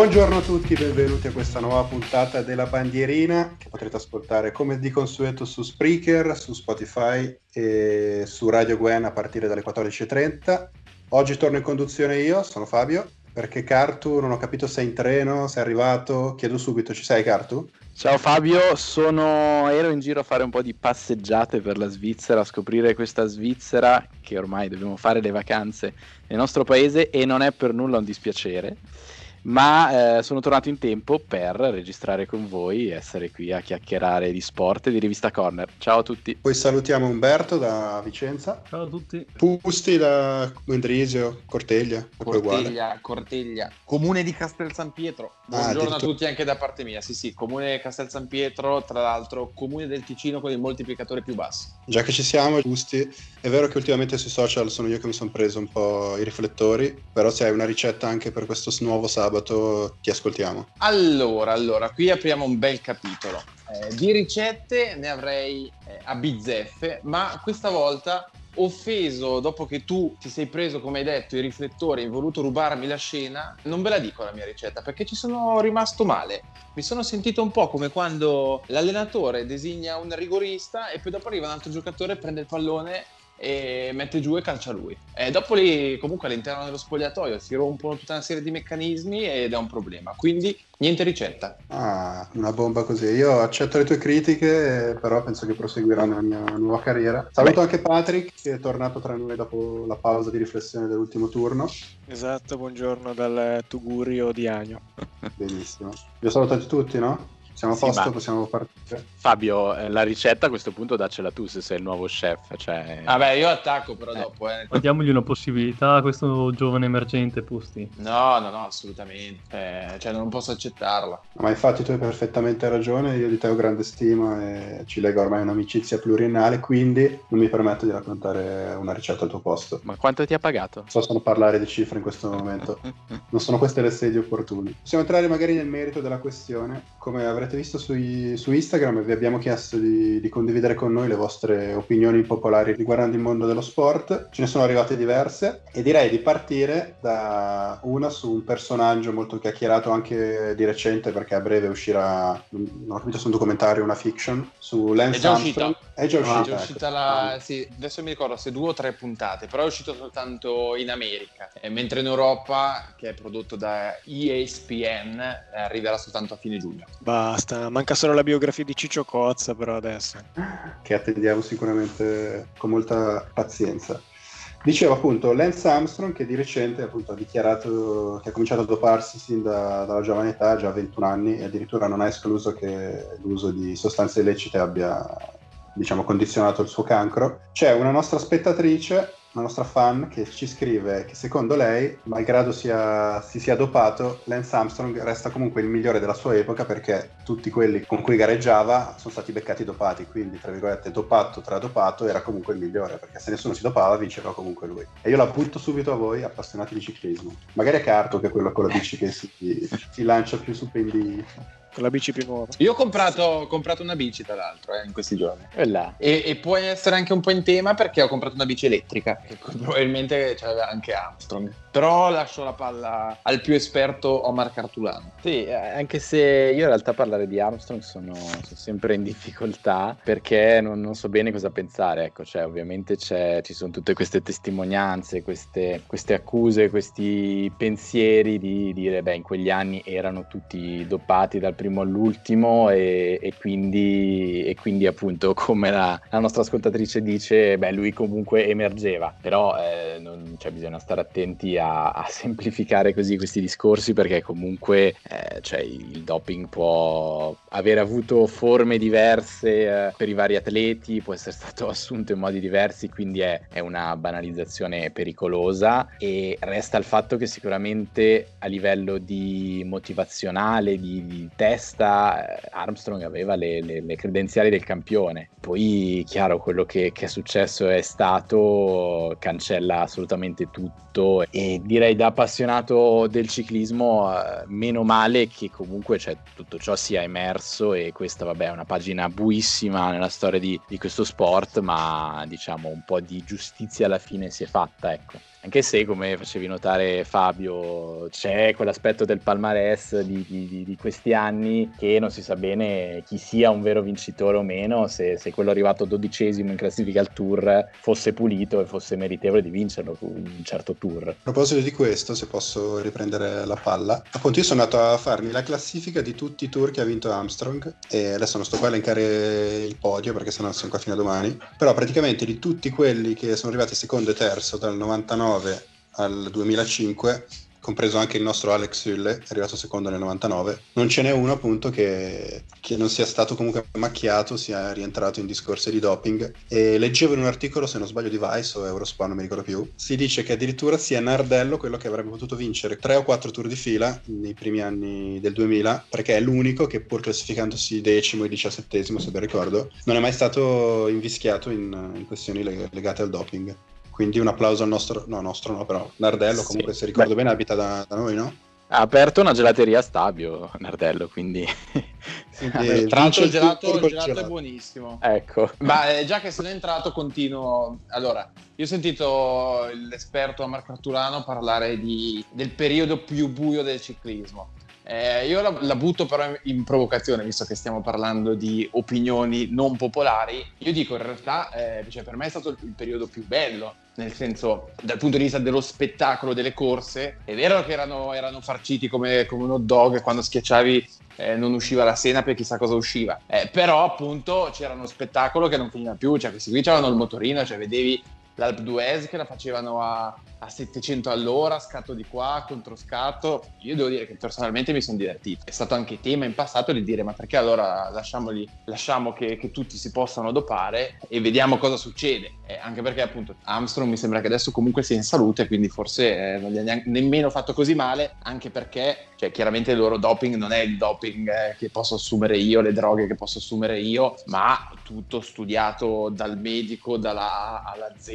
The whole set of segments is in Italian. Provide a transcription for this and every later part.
Buongiorno a tutti, benvenuti a questa nuova puntata della bandierina che potrete ascoltare come di consueto su Spreaker, su Spotify e su Radio Gwen a partire dalle 14.30. Oggi torno in conduzione io, sono Fabio, perché Cartu non ho capito se è in treno, se è arrivato, chiedo subito, ci sei Cartu? Ciao Fabio, sono... ero in giro a fare un po' di passeggiate per la Svizzera, a scoprire questa Svizzera che ormai dobbiamo fare le vacanze nel nostro paese e non è per nulla un dispiacere ma eh, sono tornato in tempo per registrare con voi e essere qui a chiacchierare di sport e di rivista Corner. Ciao a tutti. Poi salutiamo Umberto da Vicenza. Ciao a tutti. Pusti da Mendrisio, Corteglia. Corteglia, Corteglia. Comune di Castel San Pietro. Ah, Buongiorno ah, a tutti anche da parte mia. Sì, sì, Comune di Castel San Pietro, tra l'altro Comune del Ticino con il moltiplicatore più basso. Già che ci siamo, Pusti, è vero che ultimamente sui social sono io che mi sono preso un po' i riflettori, però se hai una ricetta anche per questo nuovo sabato ti ascoltiamo. Allora, allora, qui apriamo un bel capitolo. Eh, di ricette ne avrei eh, a bizzeffe, ma questa volta offeso dopo che tu ti sei preso, come hai detto, i riflettori e hai voluto rubarmi la scena, non ve la dico la mia ricetta perché ci sono rimasto male. Mi sono sentito un po' come quando l'allenatore designa un rigorista e poi dopo arriva un altro giocatore, prende il pallone e mette giù e calcia lui. E dopo lì, comunque, all'interno dello spogliatoio si rompono tutta una serie di meccanismi ed è un problema. Quindi, niente ricetta. Ah, una bomba così. Io accetto le tue critiche, però penso che proseguirò nella mia nuova carriera. Saluto Beh. anche Patrick, che è tornato tra noi dopo la pausa di riflessione dell'ultimo turno. Esatto, buongiorno dal Tugurio di Agno. Benissimo. Vi ho salutati tutti, no? Siamo a sì, posto, possiamo partire. Fabio, eh, la ricetta a questo punto daccela tu se sei il nuovo chef. Cioè... Vabbè, io attacco però eh. dopo. Eh. Diamogli una possibilità a questo giovane emergente, Pusti. No, no, no, assolutamente. Eh, cioè, non posso accettarla. Ma infatti tu hai perfettamente ragione, io di te ho grande stima e ci lega ormai un'amicizia pluriennale, quindi non mi permetto di raccontare una ricetta al tuo posto. Ma quanto ti ha pagato? So solo parlare di cifre in questo momento. non sono queste le sedie opportune. Possiamo entrare magari nel merito della questione. Come avrete avete visto sui, su Instagram vi abbiamo chiesto di, di, condividere con noi le vostre opinioni popolari riguardanti il mondo dello sport. Ce ne sono arrivate diverse e direi di partire da una su un personaggio molto chiacchierato anche di recente perché a breve uscirà, non ho capito se un documentario una fiction, su Lance Armstrong. uscita. È già uscita. Ah, è già ecco. uscita la... sì, adesso mi ricordo se due o tre puntate, però è uscito soltanto in America, e mentre in Europa, che è prodotto da ESPN, arriverà soltanto a fine giugno. Basta basta, manca solo la biografia di Ciccio Cozza però adesso. Che attendiamo sicuramente con molta pazienza. Dicevo appunto Lance Armstrong che di recente appunto, ha dichiarato che ha cominciato a doparsi sin da, dalla giovane età, già a 21 anni, e addirittura non ha escluso che l'uso di sostanze illecite abbia diciamo, condizionato il suo cancro. C'è una nostra spettatrice una nostra fan che ci scrive che secondo lei, malgrado sia, si sia dopato, Lance Armstrong resta comunque il migliore della sua epoca perché tutti quelli con cui gareggiava sono stati beccati dopati, quindi tra virgolette dopato tra dopato era comunque il migliore perché se nessuno si dopava vinceva comunque lui. E io la butto subito a voi appassionati di ciclismo. Magari è Carto che è quello con la bici che si, si lancia più su pendii la bici più nuova. Io ho comprato, ho comprato una bici, tra l'altro, eh, in questi giorni. E, e, e, può essere anche un po' in tema perché ho comprato una bici elettrica, che probabilmente c'aveva anche Armstrong. Però lascio la palla al più esperto Omar Cartulano. Sì, eh, anche se io in realtà parlare di Armstrong sono, sono sempre in difficoltà perché non, non, so bene cosa pensare. Ecco, cioè, ovviamente ci sono tutte queste testimonianze, queste, queste accuse, questi pensieri di dire, beh, in quegli anni erano tutti dopati dal primo all'ultimo e, e, quindi, e quindi, appunto come la, la, nostra ascoltatrice dice beh lui comunque emergeva però eh, non, cioè, bisogna stare attenti a, a, semplificare così questi discorsi perché comunque eh, cioè, il doping può avere avuto forme diverse eh, per i vari atleti può essere stato assunto in modi diversi quindi è, è una banalizzazione pericolosa e resta il fatto che sicuramente a livello di motivazionale di, di testa testa eh, Armstrong aveva le, le, le, credenziali del campione. Poi, chiaro, quello che, che, è successo è stato, cancella assolutamente tutto e direi da appassionato del ciclismo, eh, meno male che comunque cioè, tutto ciò sia emerso e questa, vabbè, è una pagina buissima nella storia di, di questo sport, ma diciamo un po' di giustizia alla fine si è fatta, ecco. Anche se come facevi notare Fabio c'è quell'aspetto del palmarès di, di, di, questi anni che non si sa bene chi sia un vero vincitore o meno se, se, quello arrivato dodicesimo in classifica al tour fosse pulito e fosse meritevole di vincerlo un certo tour. A proposito di questo se posso riprendere la palla. Appunto io sono andato a farmi la classifica di tutti i tour che ha vinto Armstrong e adesso non sto qua a elencare il podio perché sennò siamo qua fino a domani. Però praticamente di tutti quelli che sono arrivati secondo e terzo dal 99 al 2005 compreso anche il nostro Alex Hulle, è arrivato secondo nel 99, non ce n'è uno appunto che, che, non sia stato comunque macchiato, sia rientrato in discorsi di doping. E leggevo in un articolo, se non sbaglio di Vice o Eurosport, non mi ricordo più, si dice che addirittura sia Nardello quello che avrebbe potuto vincere tre o quattro tour di fila nei primi anni del 2000, perché è l'unico che pur classificandosi decimo e diciassettesimo, se ben ricordo, non è mai stato invischiato in, in questioni legate al doping. Quindi un applauso al nostro, no, nostro no, però Nardello comunque se ricordo Beh. bene abita da, da, noi, no? Ha aperto una gelateria a Stabio, Nardello, quindi... quindi Tra l'altro il gelato, il gelato è buonissimo. Ecco. Ma eh, già che sono entrato continuo... Allora, io ho sentito l'esperto Marco Arturano parlare di, del periodo più buio del ciclismo. Eh, io la, la, butto però in provocazione, visto che stiamo parlando di opinioni non popolari. Io dico in realtà, eh, cioè per me è stato il, il periodo più bello, nel senso dal punto di vista dello spettacolo delle corse. È vero che erano, erano farciti come, come un hot dog quando schiacciavi eh, non usciva la senape, chissà cosa usciva. Eh, però appunto c'era uno spettacolo che non finiva più, cioè questi qui c'erano il motorino, cioè vedevi l'Alp d'Huez che la facevano a, a 700 all'ora, scatto di qua, contro scatto. Io devo dire che personalmente mi sono divertito. È stato anche tema in passato di dire ma perché allora lasciamoli, lasciamo che, che tutti si possano dopare e vediamo cosa succede. Eh, anche perché appunto Armstrong mi sembra che adesso comunque sia in salute, quindi forse eh, non gli ha neanche, nemmeno fatto così male, anche perché cioè, chiaramente il loro doping non è il doping eh, che posso assumere io, le droghe che posso assumere io, ma tutto studiato dal medico dalla A alla Z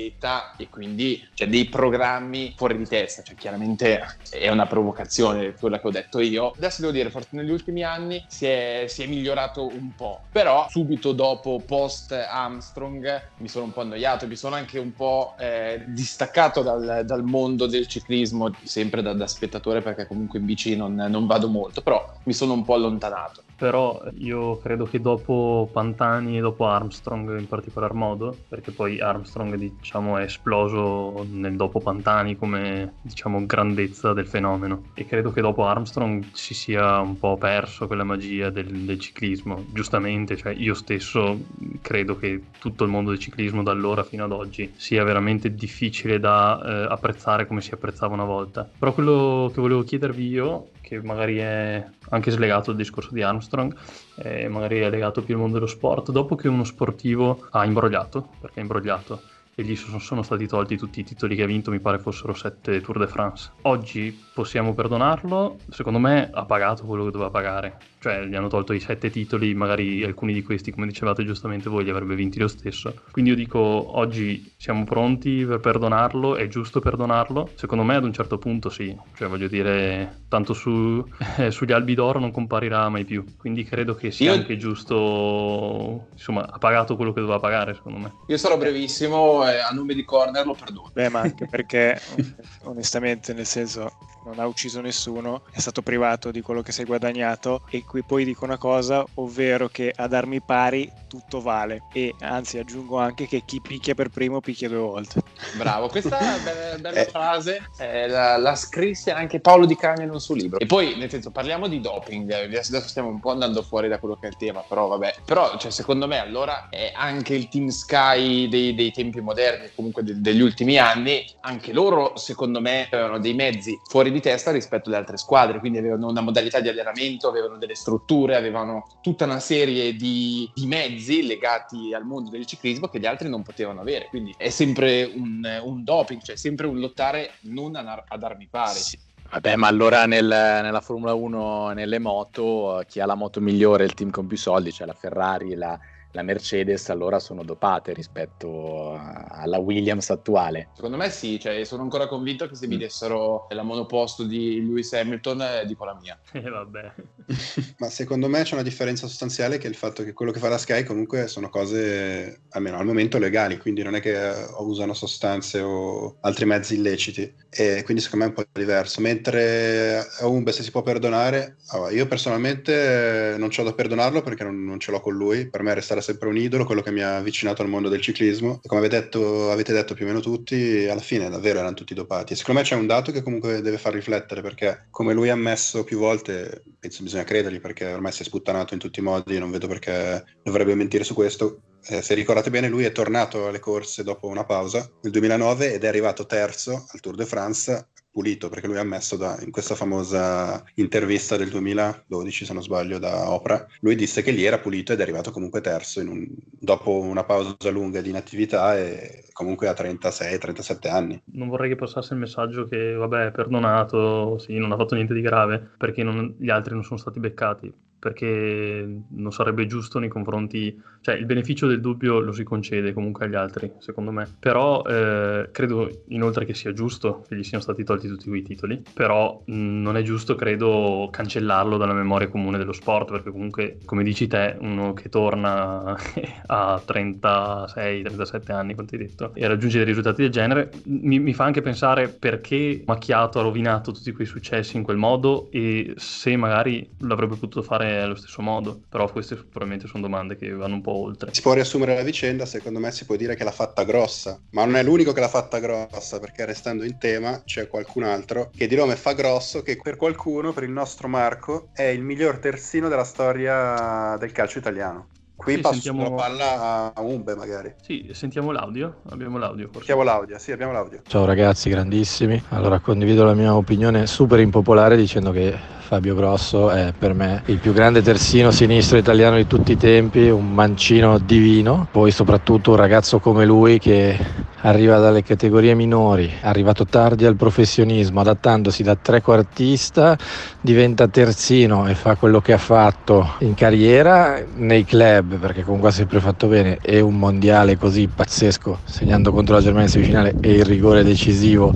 e quindi c'è dei programmi programmi fuori di testa, cioè chiaramente è una provocazione quella che ho detto io. Adesso devo dire, forse negli ultimi anni si è, si è migliorato un po', però subito dopo post Armstrong mi sono un po' annoiato, mi sono anche un po' eh, distaccato dal, dal, mondo del ciclismo, sempre da, da spettatore perché comunque in bici non, non vado molto, però mi sono un po' allontanato però io credo che dopo Pantani e dopo Armstrong in particolar modo, perché poi Armstrong diciamo è esploso nel dopo Pantani come diciamo grandezza del fenomeno e credo che dopo Armstrong si sia un po' perso quella magia del, del ciclismo, giustamente, cioè io stesso credo che tutto il mondo del ciclismo da allora fino ad oggi sia veramente difficile da eh, apprezzare come si apprezzava una volta. Però quello che volevo chiedervi io che magari è anche slegato dal discorso di Armstrong, eh, magari è legato più al mondo dello sport, dopo che uno sportivo ha imbrogliato, perché ha imbrogliato, e gli sono stati tolti tutti i titoli che ha vinto, mi pare fossero sette Tour de France. Oggi possiamo perdonarlo, secondo me ha pagato quello che doveva pagare, cioè gli hanno tolto i sette titoli, magari alcuni di questi, come dicevate giustamente voi, li avrebbe vinti lo stesso. Quindi io dico, oggi siamo pronti per perdonarlo, è giusto perdonarlo? Secondo me ad un certo punto sì, cioè voglio dire, tanto su, eh, sugli albi d'oro non comparirà mai più, quindi credo che sia io... anche giusto, insomma, ha pagato quello che doveva pagare, secondo me. Io sarò brevissimo e a nome di Corner lo perdono. Beh, ma anche perché onestamente, nel senso, non ha ucciso nessuno, è stato privato di quello che si è guadagnato e qui poi dico una cosa, ovvero che ad armi pari tutto vale e anzi aggiungo anche che chi picchia per primo picchia due volte. Bravo, questa bella, bella eh. frase, eh, la, la, scrisse anche Paolo Di Cagno nel suo libro. E poi, nel senso, parliamo di doping, adesso stiamo un po' andando fuori da quello che è il tema, però vabbè. Però, cioè, secondo me, allora è anche il Team Sky dei, dei tempi moderni, comunque de, degli ultimi anni, anche loro, secondo me, avevano dei mezzi fuori di testa rispetto alle altre squadre, quindi avevano una modalità di allenamento, avevano delle strutture, avevano tutta una serie di, di mezzi legati al mondo del ciclismo che gli altri non potevano avere, quindi è sempre un, un doping, cioè sempre un lottare non ad armi pari. Sì. Vabbè, ma allora nel, nella Formula 1, nelle moto, chi ha la moto migliore, il team con più soldi, cioè la Ferrari, la, la Mercedes allora sono dopate rispetto alla Williams attuale. Secondo me sì, cioè, sono ancora convinto che se mi mm. dessero la monoposto di Lewis Hamilton eh, dico la mia. Eh, vabbè. Ma secondo me c'è una differenza sostanziale che è il fatto che quello che fa la Sky comunque sono cose, almeno al momento, legali, quindi non è che usano sostanze o altri mezzi illeciti. E quindi secondo me è un po' diverso. Mentre a Umbe se si può perdonare, allora, io personalmente non c'ho da perdonarlo perché non, non, ce l'ho con lui. Per me resterà sempre un idolo, quello che mi ha avvicinato al mondo del ciclismo. E come avete detto, avete detto più o meno tutti, alla fine davvero erano tutti dopati. E secondo me c'è un dato che comunque deve far riflettere perché come lui ha ammesso più volte, penso bisogna credergli perché ormai si è sputtanato in tutti i modi, non vedo perché dovrebbe mentire su questo. Eh, se ricordate bene, lui è tornato alle corse dopo una pausa nel 2009 ed è arrivato terzo al Tour de France pulito perché lui ha ammesso da, in questa famosa intervista del 2012 se non sbaglio da Oprah. Lui disse che lì era pulito ed è arrivato comunque terzo un, dopo una pausa lunga di inattività e comunque a 36-37 anni. Non vorrei che passasse il messaggio che vabbè perdonato sì non ha fatto niente di grave perché non, gli altri non sono stati beccati perché non sarebbe giusto nei confronti, cioè il beneficio del dubbio lo si concede comunque agli altri, secondo me. Però eh, credo inoltre che sia giusto che gli siano stati tolti tutti quei titoli, però mh, non è giusto, credo, cancellarlo dalla memoria comune dello sport, perché comunque, come dici te, uno che torna a 36-37 anni, quanto hai detto, e raggiunge dei risultati del genere, mi, mi fa anche pensare perché Macchiato ha rovinato tutti quei successi in quel modo e se magari l'avrebbe potuto fare allo stesso modo, però queste probabilmente sono domande che vanno un po' oltre. Si può riassumere la vicenda, secondo me si può dire che l'ha fatta grossa, ma non è l'unico che l'ha fatta grossa, perché restando in tema c'è qualcun altro che di nome fa grosso, che per qualcuno, per il nostro Marco, è il miglior terzino della storia del calcio italiano. Qui sì, passo sentiamo... la palla a Umbe magari. Sì, sentiamo l'audio? Abbiamo l'audio forse. Sentiamo l'audio, sì, abbiamo l'audio. Ciao ragazzi, grandissimi. Allora condivido la mia opinione super impopolare dicendo che Fabio Grosso è per me il più grande terzino sinistro italiano di tutti i tempi, un mancino divino, poi soprattutto un ragazzo come lui che arriva dalle categorie minori, è arrivato tardi al professionismo, adattandosi da trequartista, diventa terzino e fa quello che ha fatto in carriera nei club, perché comunque ha sempre fatto bene, e un mondiale così pazzesco, segnando contro la Germania in semifinale e il rigore decisivo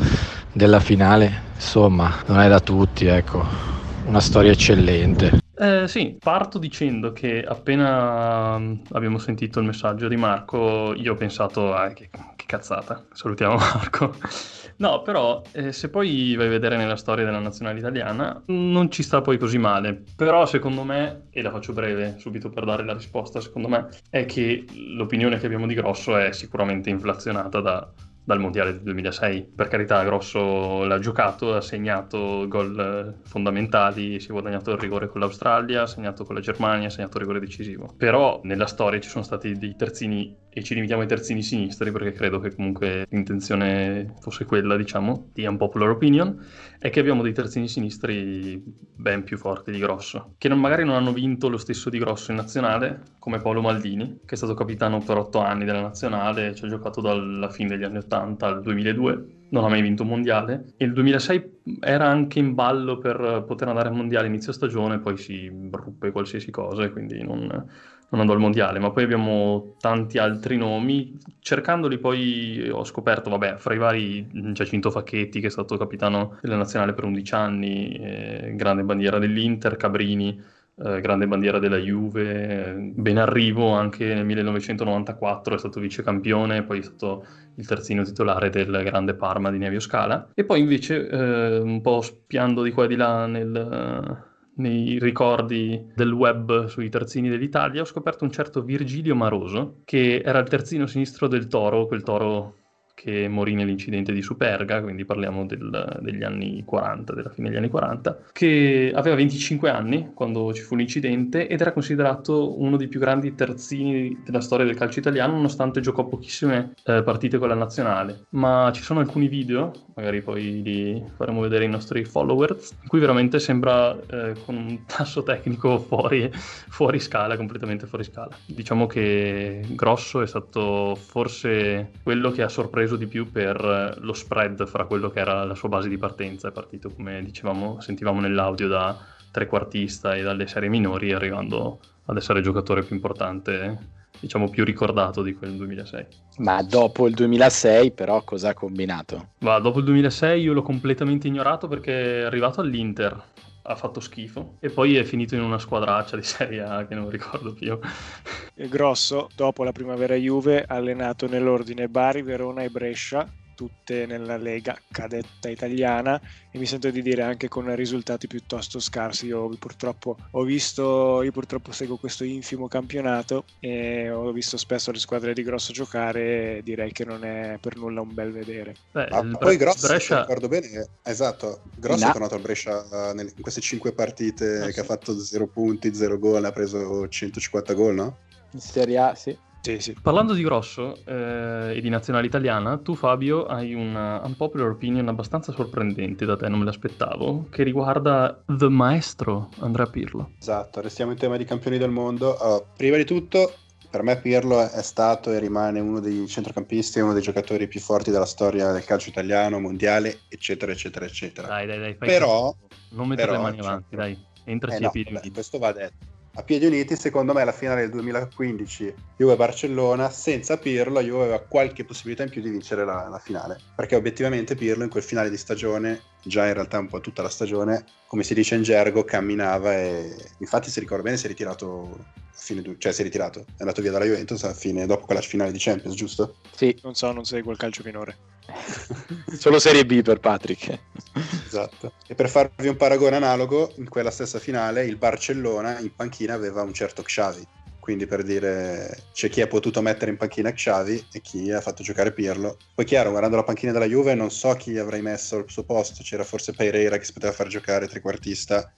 della finale, insomma, non è da tutti, ecco una storia eccellente. Eh, sì, parto dicendo che appena mm, abbiamo sentito il messaggio di Marco, io ho pensato, ah, che, che cazzata, salutiamo Marco. No, però eh, se poi vai a vedere nella storia della nazionale italiana, non ci sta poi così male. Però secondo me, e la faccio breve subito per dare la risposta, secondo me è che l'opinione che abbiamo di Grosso è sicuramente inflazionata da, dal mondiale del 2006. Per carità, Grosso l'ha giocato, ha segnato gol eh, fondamentali, si è guadagnato il rigore con l'Australia, ha segnato con la Germania, ha segnato il rigore decisivo. Però nella storia ci sono stati dei terzini e ci limitiamo ai terzini sinistri perché credo che comunque l'intenzione fosse quella, diciamo, di unpopular opinion, è che abbiamo dei terzini sinistri ben più forti di Grosso, che non, magari non hanno vinto lo stesso di Grosso in nazionale, come Paolo Maldini, che è stato capitano per otto anni della nazionale, ci ha giocato dalla fine degli anni 80 al 2002, non ha mai vinto un mondiale, e il 2006 era anche in ballo per poter andare al mondiale inizio stagione, poi si ruppe qualsiasi cosa e quindi non non andò al mondiale, ma poi abbiamo tanti altri nomi. Cercandoli poi ho scoperto, vabbè, fra i vari Giacinto Facchetti, che è stato capitano della nazionale per 11 anni, eh, grande bandiera dell'Inter, Cabrini, eh, grande bandiera della Juve, eh, Benarrivo anche nel 1994 è stato vice campione, poi è stato il terzino titolare del grande Parma di Nevio Scala. E poi invece, eh, un po' spiando di qua e di là nel nei ricordi del web sui terzini dell'Italia, ho scoperto un certo Virgilio Maroso, che era il terzino sinistro del Toro, quel Toro che morì nell'incidente di Superga, quindi parliamo del, degli anni 40, della fine degli anni 40, che aveva 25 anni quando ci fu l'incidente ed era considerato uno dei più grandi terzini della storia del calcio italiano, nonostante giocò pochissime eh, partite con la nazionale. Ma ci sono alcuni video, magari poi li faremo vedere ai nostri followers, cui veramente sembra eh, con un tasso tecnico fuori, fuori scala, completamente fuori scala. Diciamo che Grosso è stato forse quello che ha sorpreso preso di più per eh, lo spread fra quello che era la sua base di partenza. È partito, come dicevamo, sentivamo nell'audio, da trequartista e dalle serie minori, arrivando ad essere il giocatore più importante diciamo più ricordato di quel 2006. Ma dopo il 2006 però cosa ha combinato? Ma dopo il 2006 io l'ho completamente ignorato perché è arrivato all'Inter, ha fatto schifo e poi è finito in una squadraccia di Serie A che non ricordo più. Il grosso, dopo la primavera Juve, ha allenato nell'ordine Bari, Verona e Brescia tutte nella Lega cadetta italiana e mi sento di dire anche con risultati piuttosto scarsi. Io purtroppo ho visto, io purtroppo seguo questo infimo campionato e ho visto spesso le squadre di Grosso giocare e direi che non è per nulla un bel vedere. Beh, ah, poi Grosso, Brescia... ricordo bene, esatto, Grosso no. è tornato a Brescia in queste cinque partite ah, che sì. ha fatto 0 punti, 0 gol, ha preso 150 gol, no? In Serie A, sì. Sì, sì. Parlando di grosso eh, e di nazionale italiana, tu Fabio hai una unpopular opinion abbastanza sorprendente da te, non me l'aspettavo, che riguarda The Maestro Andrea Pirlo. Esatto, restiamo in tema di campioni del mondo. Uh, prima di tutto, per me Pirlo è stato e rimane uno dei centrocampisti, uno dei giocatori più forti della storia del calcio italiano, mondiale, eccetera, eccetera, eccetera. Dai, dai, dai, però, non mettere le mani cioè, avanti, dai, entraci eh no, piedi. Questo va detto a piedi uniti, secondo me la finale del 2015 Juve-Barcellona, senza Pirlo Juve aveva qualche possibilità in più di vincere la, la, finale, perché obiettivamente Pirlo in quel finale di stagione, già in realtà un po' tutta la stagione, come si dice in gergo, camminava e infatti se ricordo bene si è ritirato fine, cioè si è ritirato, è andato via dalla Juventus a fine, dopo quella finale di Champions, giusto? Sì. Non so, non seguo il calcio minore. Solo Serie B per Patrick. Esatto. E per farvi un paragone analogo, in quella stessa finale il Barcellona in panchina aveva un certo Xavi. Quindi per dire c'è chi ha potuto mettere in panchina Xavi e chi ha fatto giocare Pirlo. Poi chiaro, guardando la panchina della Juve non so chi avrei messo al suo posto. C'era forse Pereira che si poteva far giocare trequartista.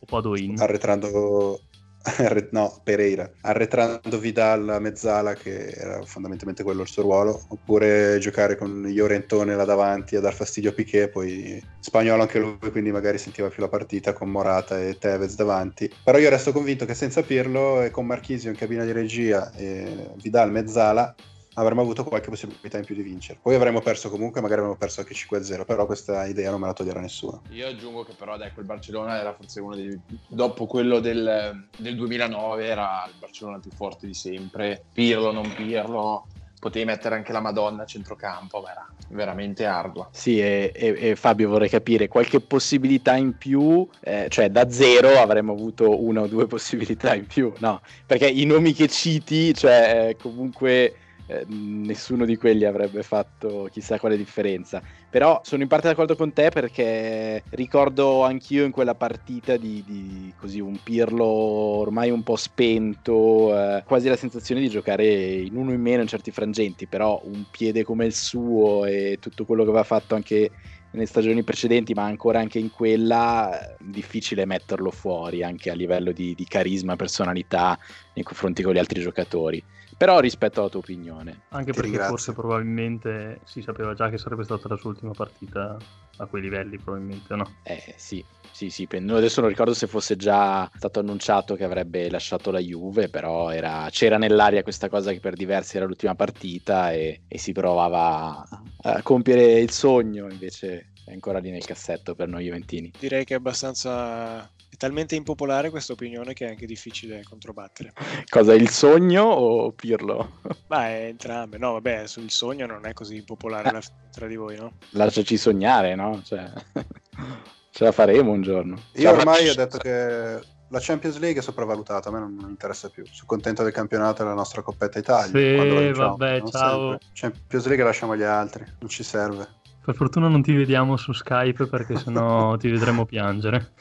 Arretrando no, Pereira, arretrando Vidal a mezzala, che era fondamentalmente quello il suo ruolo, oppure giocare con Iorentone là davanti a dar fastidio a Piquet, poi spagnolo anche lui, quindi magari sentiva più la partita con Morata e Tevez davanti. Però io resto convinto che senza Pirlo e con Marchisio in cabina di regia e Vidal mezzala avremmo avuto qualche possibilità in più di vincere. Poi avremmo perso comunque, magari avremmo perso anche 5-0, però questa idea non me la toglierà nessuno. Io aggiungo che però ecco, il Barcellona era forse uno dei... dopo quello del, del 2009 era il Barcellona più forte di sempre, Pirlo, non Pirlo, potevi mettere anche la Madonna a centrocampo, ma era veramente ardua. Sì, e, e, e, Fabio vorrei capire qualche possibilità in più, eh, cioè da zero avremmo avuto una o due possibilità in più, no? Perché i nomi che citi, cioè comunque eh, nessuno di quelli avrebbe fatto chissà quale differenza. Però sono in parte d'accordo con te perché ricordo anch'io in quella partita di, di così un Pirlo ormai un po' spento, eh, quasi la sensazione di giocare in uno in meno in certi frangenti, però un piede come il suo e tutto quello che aveva fatto anche nelle stagioni precedenti, ma ancora anche in quella, difficile metterlo fuori anche a livello di, di carisma, personalità nei confronti con gli altri giocatori. Però rispetto alla tua opinione. Anche perché ringrazio. forse probabilmente si sapeva già che sarebbe stata la sua ultima partita a quei livelli, probabilmente, no? Eh sì, sì, sì. Adesso non ricordo se fosse già stato annunciato che avrebbe lasciato la Juve, però era... c'era nell'aria questa cosa che per diversi era l'ultima partita e, e si provava a compiere il sogno, invece è ancora lì nel cassetto per noi Juventini. Direi che è abbastanza talmente impopolare questa opinione che è anche difficile controbattere. Cosa, il sogno o Pirlo? Beh, entrambe. No, vabbè, sul sogno non è così impopolare eh. tra di voi, no? Lasciaci sognare, no? Cioè, ce la faremo un giorno. Io ormai ho detto che la Champions League è sopravvalutata, a me non, non interessa più. Sono contento del campionato della nostra Coppetta Italia. Sì, vabbè, ciao. Sempre. Champions League lasciamo agli altri, non ci serve. Per fortuna non ti vediamo su Skype perché sennò ti vedremo piangere.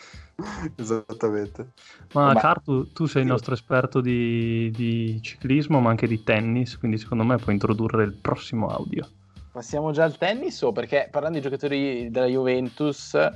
Esattamente. Ma, ma... Cartu, tu sei il nostro esperto di, di, ciclismo, ma anche di tennis, quindi secondo me puoi introdurre il prossimo audio. Passiamo già al tennis o perché parlando di giocatori della Juventus, eh,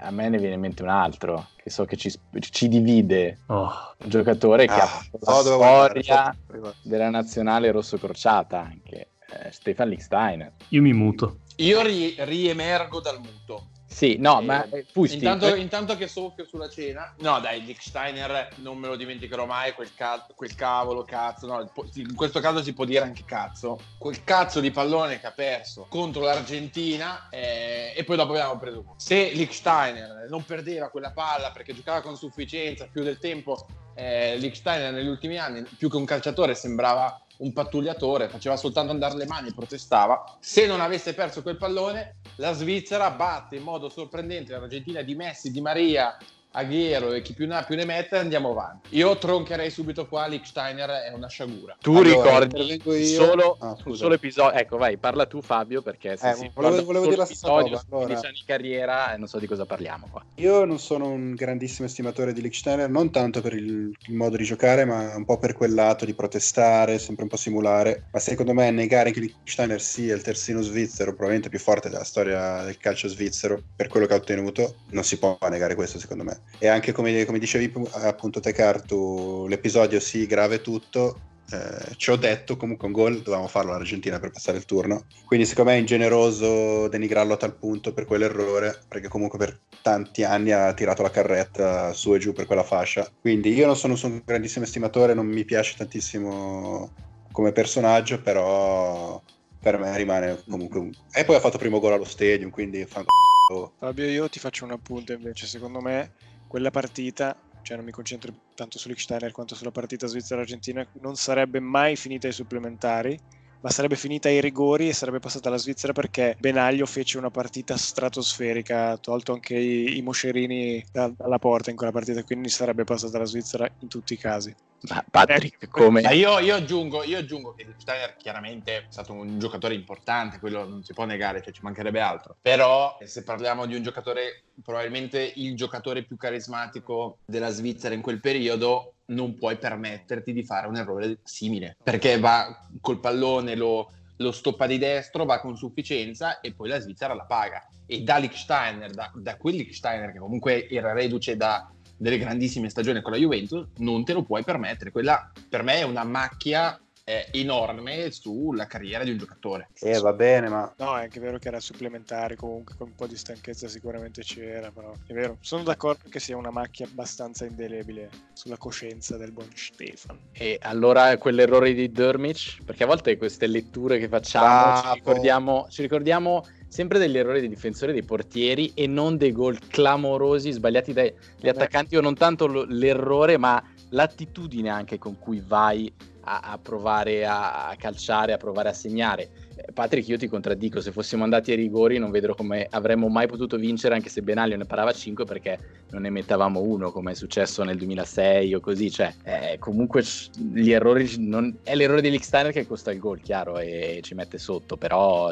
a me ne viene in mente un altro, che so che ci, ci divide. Oh. Un giocatore che ah, ha fatto la storia della nazionale rosso-crociata anche, eh, Stefan Licksteiner. Io mi muto. Io ri- riemergo dal muto. Sì, no, eh, ma Pusti, intanto, intanto, che soffio sulla cena, no, dai, Dick Steiner non me lo dimenticherò mai. Quel, ca- quel cavolo, cazzo, no, in questo caso si può dire anche cazzo. Quel cazzo di pallone che ha perso contro l'Argentina eh, e poi dopo abbiamo preso. Se Liechtensteiner non perdeva quella palla perché giocava con sufficienza più del tempo, eh, Liechtensteiner negli ultimi anni, più che un calciatore, sembrava un pattugliatore, faceva soltanto andare le mani, protestava. Se non avesse perso quel pallone, la Svizzera batte in modo sorprendente l'Argentina di Messi, di Maria, Aghiero e chi più ne ha più ne mette andiamo avanti. Io troncherei subito qua, Licksteiner è una sciagura. Tu allora, ricordi solo, ah, un solo episodio, ecco vai, parla tu Fabio perché se eh, si volevo, volevo dire la stessa cosa. Allora. anni di carriera non so di cosa parliamo qua. Io non sono un grandissimo estimatore di Licksteiner, non tanto per il, il modo di giocare, ma un po' per quel lato di protestare, sempre un po' simulare, ma secondo me negare che Licksteiner sia il terzino svizzero, probabilmente più forte della storia del calcio svizzero, per quello che ha ottenuto, non si può negare questo secondo me e anche come, come dicevi appunto Tecartu l'episodio sì grave tutto eh, ci ho detto comunque un gol dovevamo farlo all'Argentina per passare il turno. Quindi secondo me è ingeneroso denigrarlo a tal punto per quell'errore perché comunque per tanti anni ha tirato la carretta su e giù per quella fascia. Quindi io non sono, un grandissimo estimatore non mi piace tantissimo come personaggio però per me rimane comunque un... e poi ha fatto primo gol allo stadium quindi fa un Fabio io ti faccio un appunto invece. Secondo me quella partita, cioè non mi concentro tanto su Liechtenstein quanto sulla partita Svizzera-Argentina, non sarebbe mai finita ai supplementari, ma sarebbe finita ai rigori e sarebbe passata alla Svizzera perché Benaglio fece una partita stratosferica, ha tolto anche i, i moscerini da, dalla porta in quella partita, quindi sarebbe passata alla Svizzera in tutti i casi. Ma Patrick, eh, come? Io, io, aggiungo, io aggiungo che Steiner chiaramente è stato un giocatore importante, quello non si può negare, cioè ci mancherebbe altro. Però se parliamo di un giocatore, probabilmente il giocatore più carismatico della Svizzera in quel periodo, non puoi permetterti di fare un errore simile, perché va col pallone, lo, lo stoppa di destro, va con sufficienza e poi la Svizzera la paga. E da Liechtensteiner, da, da quel Liechtensteiner che comunque era reduce da delle grandissime stagioni con la Juventus, non te lo puoi permettere. Quella per me è una macchia eh, enorme sulla carriera di un giocatore. Eh, va bene, ma... No, è anche vero che era supplementare, comunque con un po' di stanchezza sicuramente c'era, però è vero. Sono d'accordo che sia una macchia abbastanza indelebile sulla coscienza del buon Stefan. E allora quell'errore di Dermich, perché a volte queste letture che facciamo ci ricordiamo, ci ricordiamo sempre degli errori dei difensori dei portieri e non dei gol clamorosi sbagliati dagli attaccanti o non tanto l'errore ma l'attitudine anche con cui vai a, a provare a, a, calciare, a provare a segnare. Patrick, io ti contraddico, se fossimo andati ai rigori non vedo come avremmo mai potuto vincere anche se Benaglio ne parava 5 perché non ne mettavamo uno come è successo nel 2006 o così, cioè eh, comunque gli errori, non, è l'errore di Licksteiner che costa il gol, chiaro, e ci mette sotto, però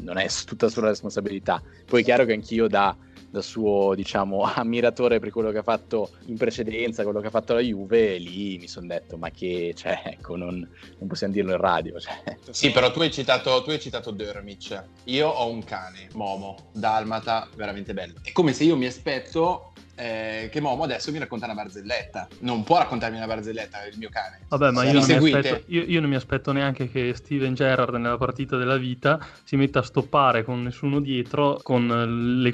non è tutta sua responsabilità. Poi è chiaro che anch'io da da suo diciamo ammiratore per quello che ha fatto in precedenza, quello che ha fatto la Juve, lì mi sono detto ma che, cioè, ecco, non, non possiamo dirlo in radio. Cioè. Sì, però tu hai citato, tu hai citato Dermic, io ho un cane, Momo, dalmata, veramente bello. È come se io mi aspetto eh, che Momo adesso mi racconta una barzelletta. Non può raccontarmi una barzelletta il mio cane. Vabbè, ma io non, aspetto, io, io non, mi aspetto, neanche che Steven Gerrard nella partita della vita si metta a stoppare con nessuno dietro, con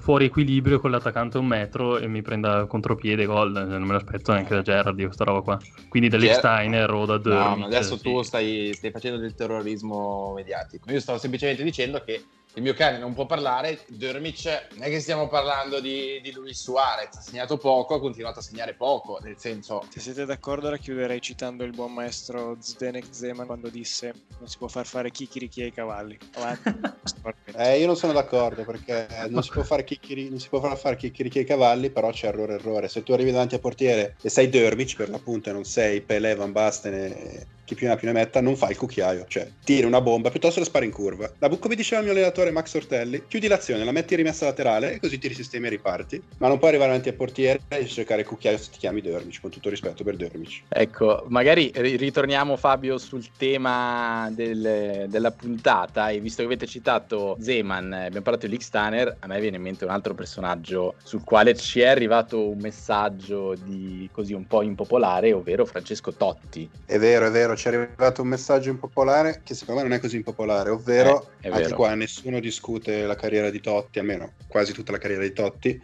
fuori equilibrio con l'attaccante a un metro e mi prenda contropiede gol. Cioè, non me l'aspetto neanche da Gerrard di questa roba qua. Quindi da Ger- Steiner o da Dermit. No, adesso sì. tu stai, stai facendo del terrorismo mediatico. Io stavo semplicemente dicendo che il mio cane non può parlare, Dermic non è che stiamo parlando di, di Luis Suarez, ha segnato poco, ha continuato a segnare poco, nel senso... Se siete d'accordo ora chiuderei citando il buon maestro Zdenek Zeman quando disse non si può far fare chicchirichi ai cavalli. eh, io non sono d'accordo perché non si può fare chicchiri, non si può far fare chicchirichi ai cavalli, però c'è errore errore. Se tu arrivi davanti al portiere e sei Dermic per l'appunto e non sei Pelé, Van Basten e chi più ne ha più ne metta, non fai il cucchiaio, cioè tiri una bomba piuttosto la spari in curva. La, come diceva il mio allenatore Max Ortelli, chiudi l'azione, la metti rimessa laterale e così ti risistemi e riparti. Ma non puoi arrivare avanti al portiere e cercare il cucchiaio se ti chiami Dermic, con tutto rispetto per Dermic. Ecco, magari ritorniamo Fabio sul tema del, della puntata e visto che avete citato Zeman, abbiamo parlato di Lickstaner, a me viene in mente un altro personaggio sul quale ci è arrivato un messaggio di così un po' impopolare, ovvero Francesco Totti. È vero, è vero, ci è arrivato un messaggio impopolare che secondo me non è così impopolare, ovvero eh, anche vero. qua nessuno discute la carriera di Totti, almeno quasi tutta la carriera di Totti,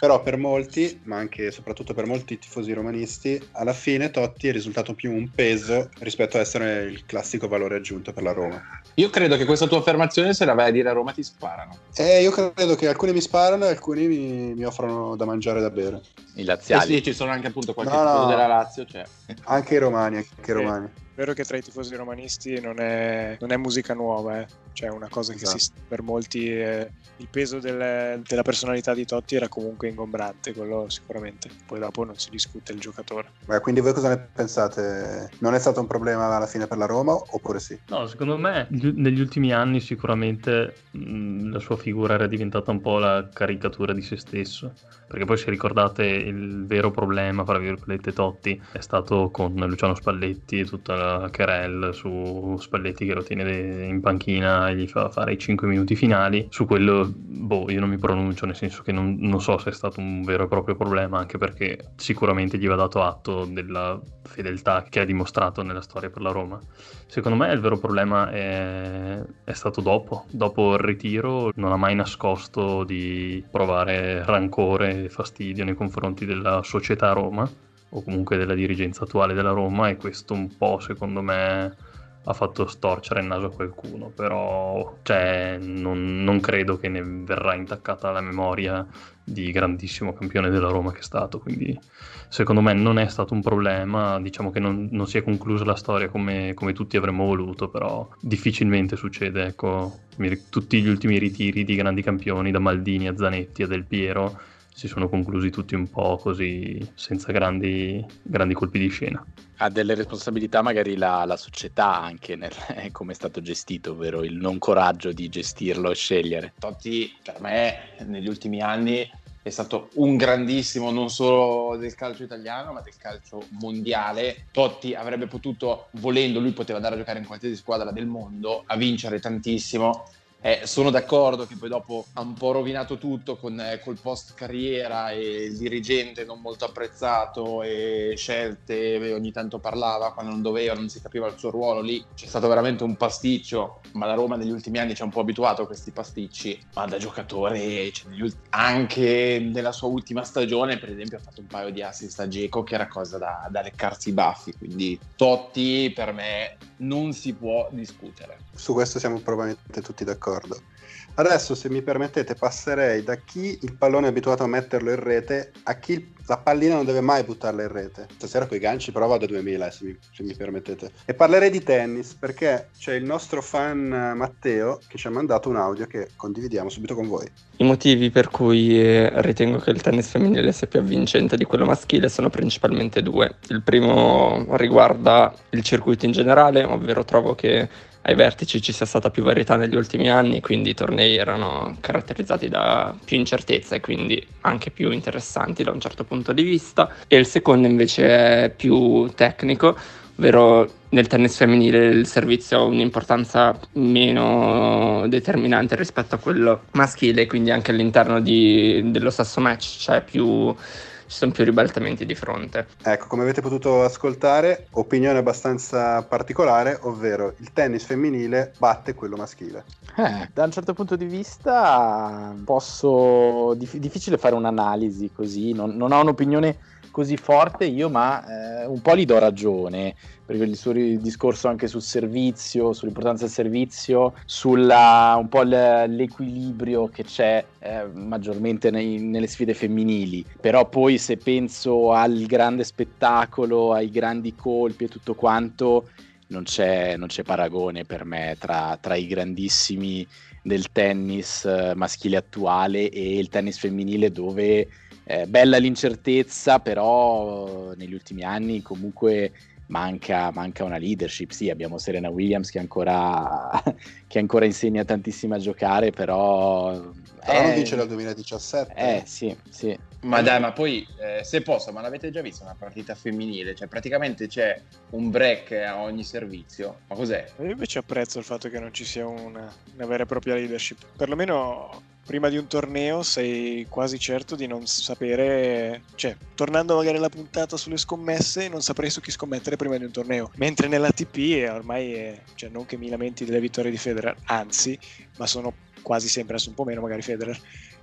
però per molti, ma anche e soprattutto per molti tifosi romanisti, alla fine Totti è risultato più un peso rispetto a essere il classico valore aggiunto per la Roma. Io credo che questa tua affermazione, se la vai a dire a Roma, ti sparano. Eh, io credo che alcuni mi sparano e alcuni mi, mi offrono da mangiare e da bere. I laziali. Eh sì, ci sono anche appunto qualche no, no. della Lazio. Cioè. Anche i romani, anche i romani. Vero che tra i tifosi romanisti non è, non è musica nuova, eh. cioè una cosa esatto. che si, per molti eh, il peso del, della personalità di Totti era comunque ingombrante, quello sicuramente. Poi dopo non si discute il giocatore. Beh, quindi voi cosa ne pensate? Non è stato un problema alla fine per la Roma oppure sì? No, secondo me negli ultimi anni sicuramente mh, la sua figura era diventata un po' la caricatura di se stesso perché poi se ricordate il vero problema, fra virgolette, Totti è stato con Luciano Spalletti e tutta la querel su Spalletti che lo tiene in panchina e gli fa fare i 5 minuti finali. Su quello, boh, io non mi pronuncio, nel senso che non, non so se è stato un vero e proprio problema, anche perché sicuramente gli va dato atto della fedeltà che ha dimostrato nella storia per la Roma. Secondo me il vero problema è, è stato dopo, dopo il ritiro non ha mai nascosto di provare rancore fastidio nei confronti della società Roma o comunque della dirigenza attuale della Roma e questo un po' secondo me ha fatto storcere il naso a qualcuno, però cioè, non, non, credo che ne verrà intaccata la memoria di grandissimo campione della Roma che è stato, quindi secondo me non è stato un problema, diciamo che non, non si è conclusa la storia come, come, tutti avremmo voluto, però difficilmente succede, ecco, tutti gli ultimi ritiri di grandi campioni, da Maldini a Zanetti a Del Piero, si sono conclusi tutti un po' così, senza grandi, grandi colpi di scena. Ha delle responsabilità magari la, la società anche nel come è stato gestito, ovvero il non coraggio di gestirlo e scegliere. Totti per me negli ultimi anni è stato un grandissimo non solo del calcio italiano ma del calcio mondiale. Totti avrebbe potuto, volendo, lui poteva andare a giocare in qualsiasi squadra del mondo, a vincere tantissimo eh, sono d'accordo che poi dopo ha un po' rovinato tutto con, eh, col post carriera e il dirigente non molto apprezzato e scelte, ogni tanto parlava quando non doveva, non si capiva il suo ruolo lì. C'è stato veramente un pasticcio, ma la Roma negli ultimi anni ci ha un po' abituato a questi pasticci, ma da giocatore, cioè, anche nella sua ultima stagione, per esempio, ha fatto un paio di assist a Geco che era cosa da, da leccarsi i baffi, quindi Totti per me non si può discutere. Su questo siamo probabilmente tutti d'accordo. Adesso, se mi permettete, passerei da chi il pallone è abituato a metterlo in rete a chi la pallina non deve mai buttarla in rete. Stasera con i ganci però vado a 2000, se mi, se mi, permettete. E parlerei di tennis perché c'è il nostro fan eh, Matteo che ci ha mandato un audio che condividiamo subito con voi. I motivi per cui eh, ritengo che il tennis femminile sia più avvincente di quello maschile sono principalmente due. Il primo riguarda il circuito in generale, ovvero trovo che ai vertici ci sia stata più varietà negli ultimi anni, quindi i tornei erano caratterizzati da più incertezza e quindi anche più interessanti da un certo punto di vista. E il secondo invece è più tecnico, ovvero nel tennis femminile il servizio ha un'importanza meno determinante rispetto a quello maschile, quindi anche all'interno di, dello stesso match c'è più ci sono più ribaltamenti di fronte. Ecco, come avete potuto ascoltare, opinione abbastanza particolare, ovvero il tennis femminile batte quello maschile. Eh, da un certo punto di vista posso... Dif- difficile fare un'analisi così, non, non ho un'opinione così forte io, ma eh, un po' gli do ragione, perché il suo discorso anche sul servizio, sull'importanza del servizio, sulla un po' l'equilibrio che c'è eh, maggiormente nei, nelle sfide femminili. Però poi se penso al grande spettacolo, ai grandi colpi e tutto quanto, non c'è, non c'è paragone per me tra, tra i grandissimi del tennis eh, maschile attuale e il tennis femminile dove eh, bella l'incertezza, però negli ultimi anni comunque manca, manca, una leadership. Sì, abbiamo Serena Williams che ancora, che ancora insegna tantissimo a giocare, però... Però eh, non vince dal 2017. Eh, sì, sì. Ma dai, ma poi, eh, se posso, ma l'avete già vista una partita femminile? Cioè, praticamente c'è un break a ogni servizio. Ma cos'è? Io invece apprezzo il fatto che non ci sia una, una vera e propria leadership. Perlomeno prima di un torneo sei quasi certo di non sapere, cioè tornando magari alla puntata sulle scommesse, non saprei su chi scommettere prima di un torneo. Mentre nell'ATP ormai, è, cioè non che mi lamenti delle vittorie di Federer, anzi, ma sono quasi sempre, adesso un po' meno magari Federer,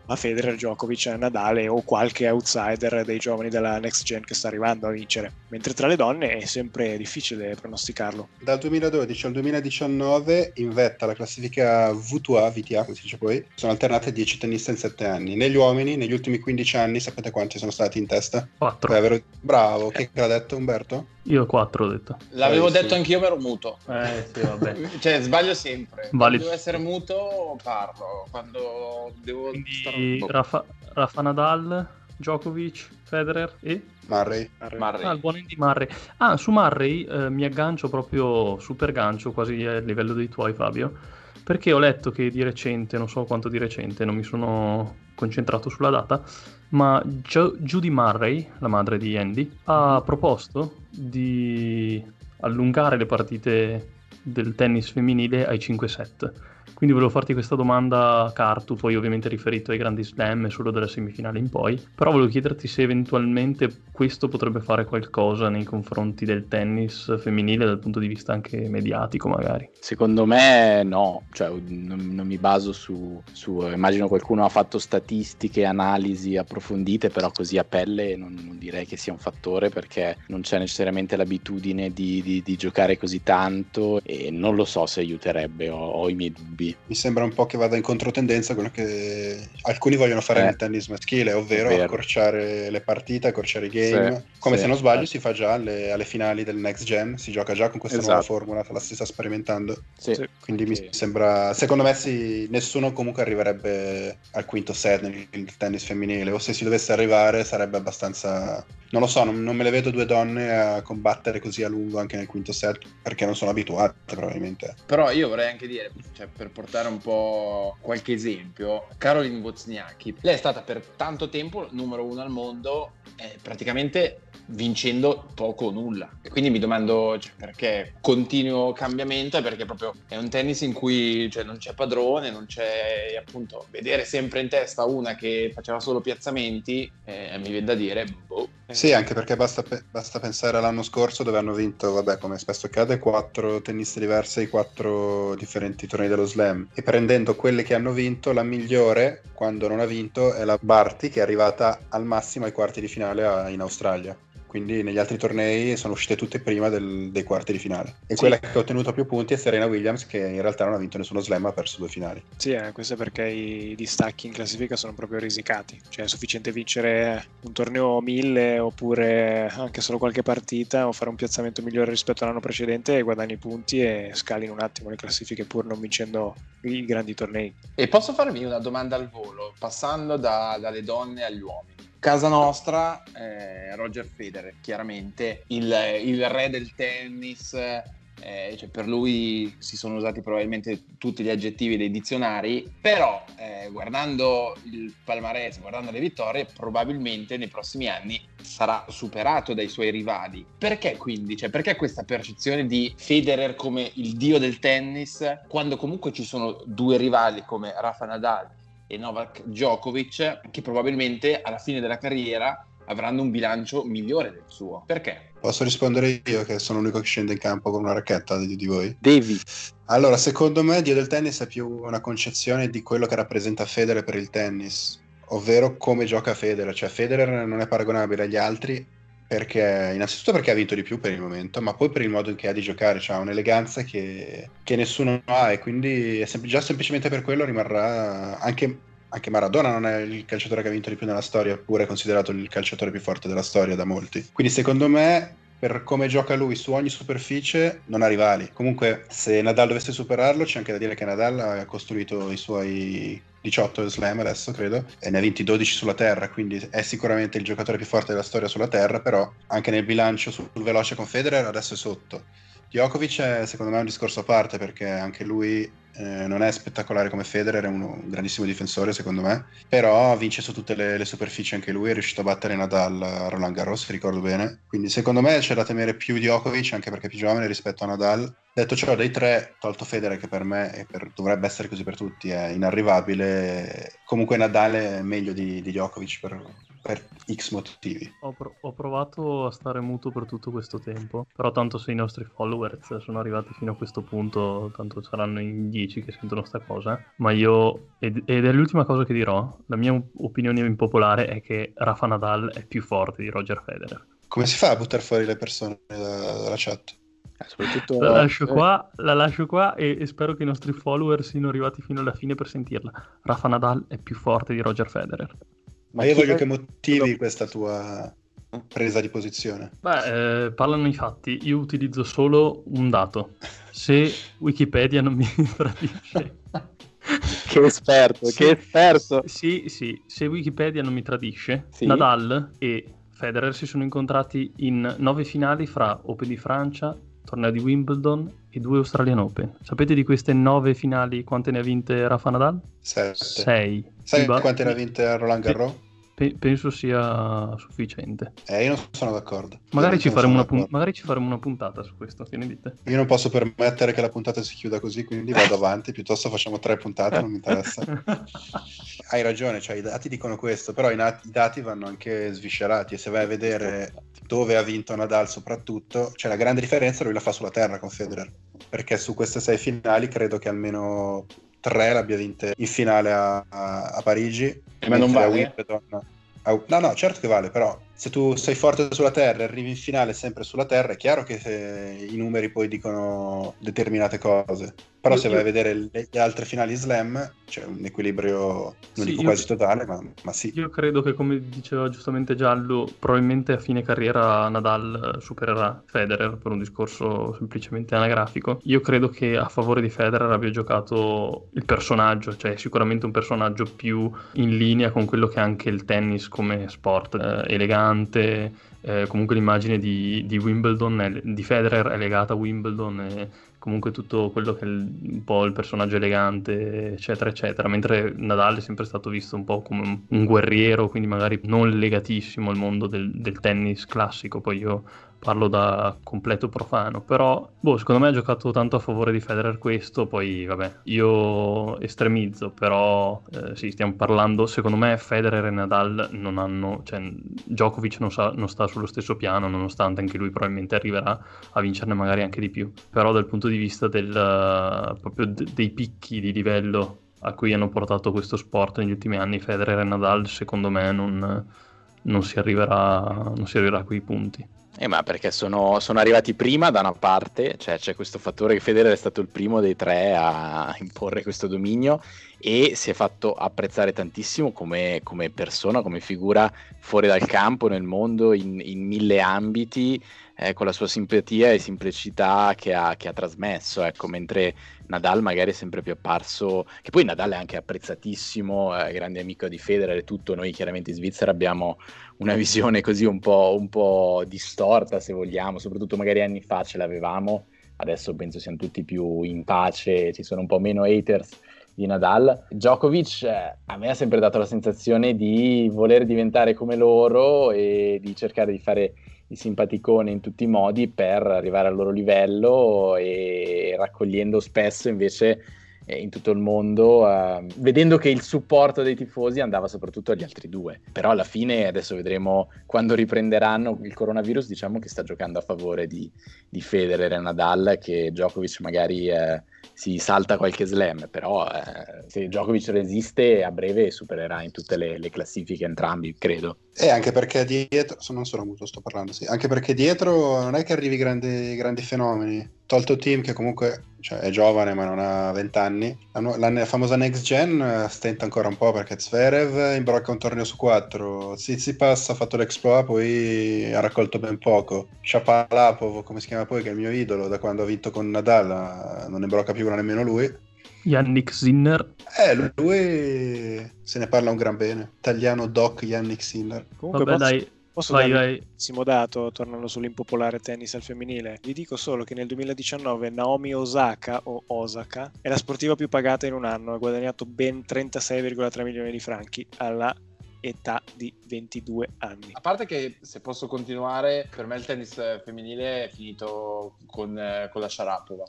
ma Federer, Djokovic, Nadal o qualche outsider dei giovani della next gen che sta arrivando a vincere. Mentre tra le donne è sempre difficile pronosticarlo. Dal 2012 al 2019 in vetta la classifica V2A, VTA, come si dice poi, sono alternate 10 tenniste in 7 anni. Negli uomini, negli ultimi 15 anni, sapete quanti sono stati in testa? 4. Aver... Bravo, che l'ha detto Umberto? Io 4 ho detto. L'avevo Eh, sì. detto anch'io, ma ero muto. Eh sì, vabbè. Cioè, sbaglio sempre. Vali- Quando devo essere muto, parlo. Quando devo Quindi star- boh, Rafa, Rafa Nadal, Djokovic, Federer e... Murray. Murray. Ah, il buon Andy Murray. Ah, su Murray eh, mi aggancio proprio, super gancio, quasi a livello dei tuoi Fabio, perché ho letto che di recente, non so quanto di recente, non mi sono concentrato sulla data, ma Gio- Judy Murray, la madre di Andy, ha proposto di allungare le partite del tennis femminile ai 5 set. Quindi volevo farti questa domanda, Cartu, poi ovviamente riferito ai grandi slam e solo dalla semifinale in poi, però volevo chiederti se eventualmente questo potrebbe fare qualcosa nei confronti del tennis femminile dal punto di vista anche mediatico magari. Secondo me no, cioè, non, non mi baso su, su- immagino qualcuno ha fatto statistiche, analisi approfondite, però così a pelle non, non direi che sia un fattore perché non c'è necessariamente l'abitudine di, di- di giocare così tanto e non lo so se aiuterebbe, ho, ho i miei dubbi. Mi sembra un po' che vada in controtendenza quello che alcuni vogliono fare Eh. nel tennis maschile, ovvero Vero. accorciare le partite, accorciare i game. Come sì. se non sbaglio si fa già alle, alle finali del Next Gen, si gioca già con questa nuova Esatto. formula, la si sta sperimentando. Sì. Sì. Quindi Sì. mi sembra, secondo me sì, nessuno comunque arriverebbe al quinto set nel, nel tennis femminile, o se si dovesse arrivare sarebbe abbastanza... Non lo so, non, non me le vedo due donne a combattere così a lungo anche nel quinto set, perché non sono abituate probabilmente. Però io vorrei anche dire, cioè, per portare un po' qualche esempio, Caroline Wozniacki, lei è stata per tanto tempo numero uno al mondo, eh, praticamente vincendo poco o nulla. E quindi mi domando cioè, perché continuo cambiamento perché proprio è un tennis in cui cioè, non c'è padrone, non c'è appunto vedere sempre in testa una che faceva solo piazzamenti, eh, mi viene da dire, boh. Sì, anche perché basta, basta pensare all'anno scorso dove hanno vinto, vabbè, come spesso accade, quattro tenniste diverse ai quattro differenti tornei dello slam. E prendendo quelle che hanno vinto, la migliore, quando non ha vinto, è la Barty, che è arrivata al massimo ai quarti di finale a- in Australia. Quindi negli altri tornei sono uscite tutte prima del- dei quarti di finale. E Sì. quella che ha ottenuto più punti è Serena Williams, che in realtà non ha vinto nessuno slam, ma ha perso due finali. Sì, eh, questo è perché i distacchi in classifica sono proprio risicati. Cioè è sufficiente vincere un torneo 1000 oppure anche solo qualche partita o fare un piazzamento migliore rispetto all'anno precedente e guadagni punti e scali in un attimo le classifiche pur non vincendo i grandi tornei. E posso farvi una domanda al volo, passando da- dalle donne agli uomini. Casa nostra, eh, Roger Federer, chiaramente il, il re del tennis, eh, cioè per lui si sono usati probabilmente tutti gli aggettivi dei dizionari, però eh, guardando il palmarès, guardando le vittorie, probabilmente nei prossimi anni sarà superato dai suoi rivali. Perché quindi? Cioè, perché questa percezione di Federer come il dio del tennis, quando comunque ci sono due rivali come Rafa Nadal e Novak Djokovic, che probabilmente alla fine della carriera avranno un bilancio migliore del suo. Perché? Posso rispondere io, che sono l'unico che scende in campo con una racchetta di, di voi? Devi. Allora, secondo me Dio del tennis è più una concezione di quello che rappresenta Federer per il tennis, ovvero come gioca Federer. Cioè Federer non è paragonabile agli altri perché, innanzitutto perché ha vinto di più per il momento, ma poi per il modo in che ha di giocare, cioè ha un'eleganza che, che nessuno ha e quindi sem- già semplicemente per quello rimarrà anche... Anche Maradona non è il calciatore che ha vinto di più nella storia, eppure è considerato il calciatore più forte della storia da molti. Quindi secondo me per come gioca lui su ogni superficie non ha rivali. Comunque, se Nadal dovesse superarlo, c'è anche da dire che Nadal ha costruito i suoi 18 slam adesso, credo, e ne ha vinti 12 sulla terra, quindi è sicuramente il giocatore più forte della storia sulla terra, però anche nel bilancio sul veloce con Federer adesso è sotto. Djokovic è secondo me un discorso a parte perché anche lui eh, non è spettacolare come Federer, è uno- un grandissimo difensore secondo me, però vince su tutte le, le superfici anche lui, è riuscito a battere Nadal a Roland Garros, se ricordo bene. Quindi secondo me c'è da temere più Djokovic, anche perché è più giovane rispetto a Nadal. Detto ciò, dei tre, tolto Federer che per me, e per- dovrebbe essere così per tutti, è inarrivabile, comunque Nadal è meglio di, di Djokovic per, per X motivi. Ho, pro- ho provato a stare muto per tutto questo tempo, però tanto se i nostri followers sono arrivati fino a questo punto, tanto saranno in 10 che sentono sta cosa, ma io, ed, ed è l'ultima cosa che dirò, la mia opinione impopolare è che Rafa Nadal è più forte di Roger Federer. Come si fa a buttare fuori le persone da- dalla chat? Eh, soprattutto La lascio eh, qua, la lascio qua e, e spero che i nostri follower siano arrivati fino alla fine per sentirla. Rafa Nadal è più forte di Roger Federer. Ma io voglio che motivi questa tua presa di posizione. Beh, eh, parlano i fatti, io utilizzo solo un dato. Se Wikipedia non mi tradisce... Che esperto, Sì. che esperto. Sì, sì, se Wikipedia non mi tradisce, Sì. Nadal e Federer si sono incontrati in nove finali fra Open di Francia, torneo di Wimbledon e due Australian Open. Sapete di queste nove finali quante ne ha vinte Rafa Nadal? Sette. Sei. Sai Iba- quante ne ha vinte Roland Garros? Pe- penso sia sufficiente. Eh, io non sono d'accordo. Magari ci, sono una pun- d'accordo. magari ci faremo una puntata su questo, che ne dite? Io non posso permettere che la puntata si chiuda così, quindi vado avanti, piuttosto facciamo tre puntate, non mi interessa. Hai ragione, cioè, i dati dicono questo, però i, nat- i dati vanno anche sviscerati e se vai a vedere dove ha vinto Nadal soprattutto, c'è la grande differenza, lui la fa sulla terra con Federer, perché su queste sei finali credo che almeno tre l'abbia vinte in finale a, a- a Parigi, Ma non vale? Wimbledon- No, no, certo che vale, però se tu sei forte sulla terra e arrivi in finale sempre sulla terra, è chiaro che eh, i numeri poi dicono determinate cose. Però Io- se vai a io- vedere le, le altre finali slam, c'è un equilibrio, non Sì, dico io- quasi totale, ma, ma sì. Io credo che, come diceva giustamente Giallo, probabilmente a fine carriera Nadal supererà Federer per un discorso semplicemente anagrafico. Io credo che a favore di Federer abbia giocato il personaggio, cioè sicuramente un personaggio più in linea con quello che è anche il tennis come sport, eh, elegante. Eh, comunque l'immagine di, di Wimbledon, è- di Federer è legata a Wimbledon e comunque tutto quello che è un po' il personaggio elegante, eccetera, eccetera. Mentre Nadal è sempre stato visto un po' come un guerriero, quindi magari non legatissimo al mondo del, del tennis classico. Poi io parlo da completo profano, però boh, secondo me ha giocato tanto a favore di Federer questo, poi vabbè, io estremizzo, però eh, sì, stiamo parlando, secondo me Federer e Nadal non hanno, cioè Djokovic non, sa- non sta sullo stesso piano, nonostante anche lui probabilmente arriverà a vincerne magari anche di più, però dal punto di vista del, eh, proprio de- dei picchi di livello a cui hanno portato questo sport negli ultimi anni, Federer e Nadal, secondo me non, non si, arriverà, non si arriverà a quei punti. Eh, ma perché sono, sono arrivati prima da una parte, cioè c'è questo fattore che Federer è stato il primo dei tre a imporre questo dominio e si è fatto apprezzare tantissimo come, come persona, come figura fuori dal campo, nel mondo, in, in mille ambiti, eh, con la sua simpatia e semplicità che ha, che ha trasmesso, ecco, mentre Nadal magari è sempre più apparso, che poi Nadal è anche apprezzatissimo, eh, grande amico di Federer e tutto, noi chiaramente in Svizzera abbiamo una visione così un po', un po' distorta, se vogliamo, soprattutto magari anni fa ce l'avevamo, adesso penso siamo tutti più in pace, ci sono un po' meno haters di Nadal. Djokovic eh, a me ha sempre dato la sensazione di voler diventare come loro e di cercare di fare il simpaticone in tutti i modi per arrivare al loro livello e raccogliendo spesso invece eh, in tutto il mondo, eh, vedendo che il supporto dei tifosi andava soprattutto agli altri due. Però alla fine, adesso vedremo quando riprenderanno il coronavirus, diciamo che sta giocando a favore di, di Federer e Nadal, che Djokovic magari eh, si salta qualche slam, però eh, se Djokovic resiste a breve supererà in tutte le, le classifiche entrambi, credo. E anche perché dietro, non sono muto, sto parlando, sì. Anche perché dietro non è che arrivi grandi, grandi fenomeni. Tolto Team, che comunque cioè, è giovane ma non ha 20 anni, la, nu- la ne- famosa next gen eh, stenta ancora un po' perché Zverev imbrocca un torneo su 4, Tsitsipas ha fatto l'exploit, poi ha raccolto ben poco. Shapovalov, come si chiama poi, che è il mio idolo da quando ha vinto con Nadal, eh, non imbrocca più nemmeno lui. Yannick Sinner, Eh, lui se ne parla un gran bene. Italiano doc Yannick Sinner. Comunque vabbè posso, dai, posso vai darvi vai. dato, tornando sull'impopolare tennis al femminile. Vi dico solo che nel 2019 Naomi Osaka, o Osaka, è la sportiva più pagata in un anno, ha guadagnato ben 36,3 milioni di franchi alla età di 22 anni. A parte che se posso continuare, per me il tennis femminile è finito con, eh, con la Sharapova.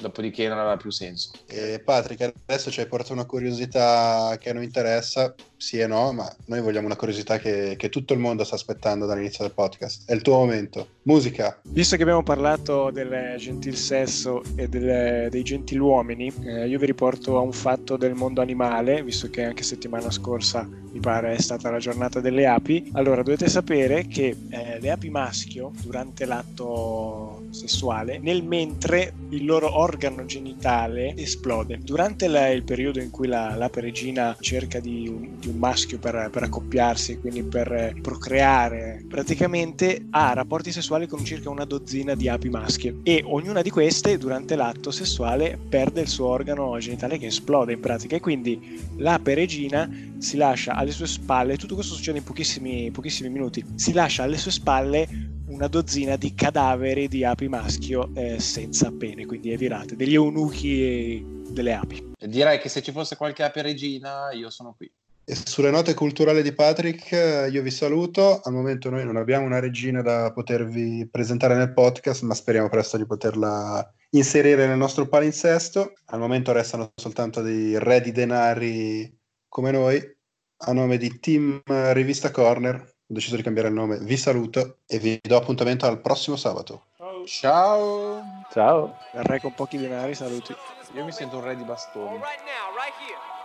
Dopodiché non aveva più senso. E Patrick, adesso ci hai portato una curiosità che a noi interessa, sì e no, ma noi vogliamo una curiosità che, che tutto il mondo sta aspettando dall'inizio del podcast. È il tuo momento. Musica. Visto che abbiamo parlato del gentil sesso e del, dei gentiluomini, eh, io vi riporto a un fatto del mondo animale, visto che anche settimana scorsa mi pare è stata la giornata delle api. Allora, dovete sapere che eh, le api maschio, durante l'atto sessuale, nel mentre il loro organo genitale esplode. Durante la, il periodo in cui la, l'ape regina cerca di un, di un maschio per, per accoppiarsi, quindi per procreare, praticamente ha rapporti sessuali con circa una dozzina di api maschie e ognuna di queste durante l'atto sessuale perde il suo organo genitale che esplode in pratica e quindi l'ape regina si lascia alle sue spalle, tutto questo succede in pochissimi, pochissimi minuti, si lascia alle sue spalle una dozzina di cadaveri di api maschio eh, senza pene, quindi evirate, degli eunuchi delle api. Direi che se ci fosse qualche ape regina, io sono qui. E sulle note culturali di Patrick, io vi saluto. Al momento noi non abbiamo una regina da potervi presentare nel podcast, ma speriamo presto di poterla inserire nel nostro palinsesto. Al momento restano soltanto dei re di denari come noi. A nome di Team Rivista Corner, ho deciso di cambiare il nome. Vi saluto e vi do appuntamento al prossimo sabato. Ciao! Ciao. Il re con pochi denari, saluti. Io mi sento un re di bastoni. right now, right here.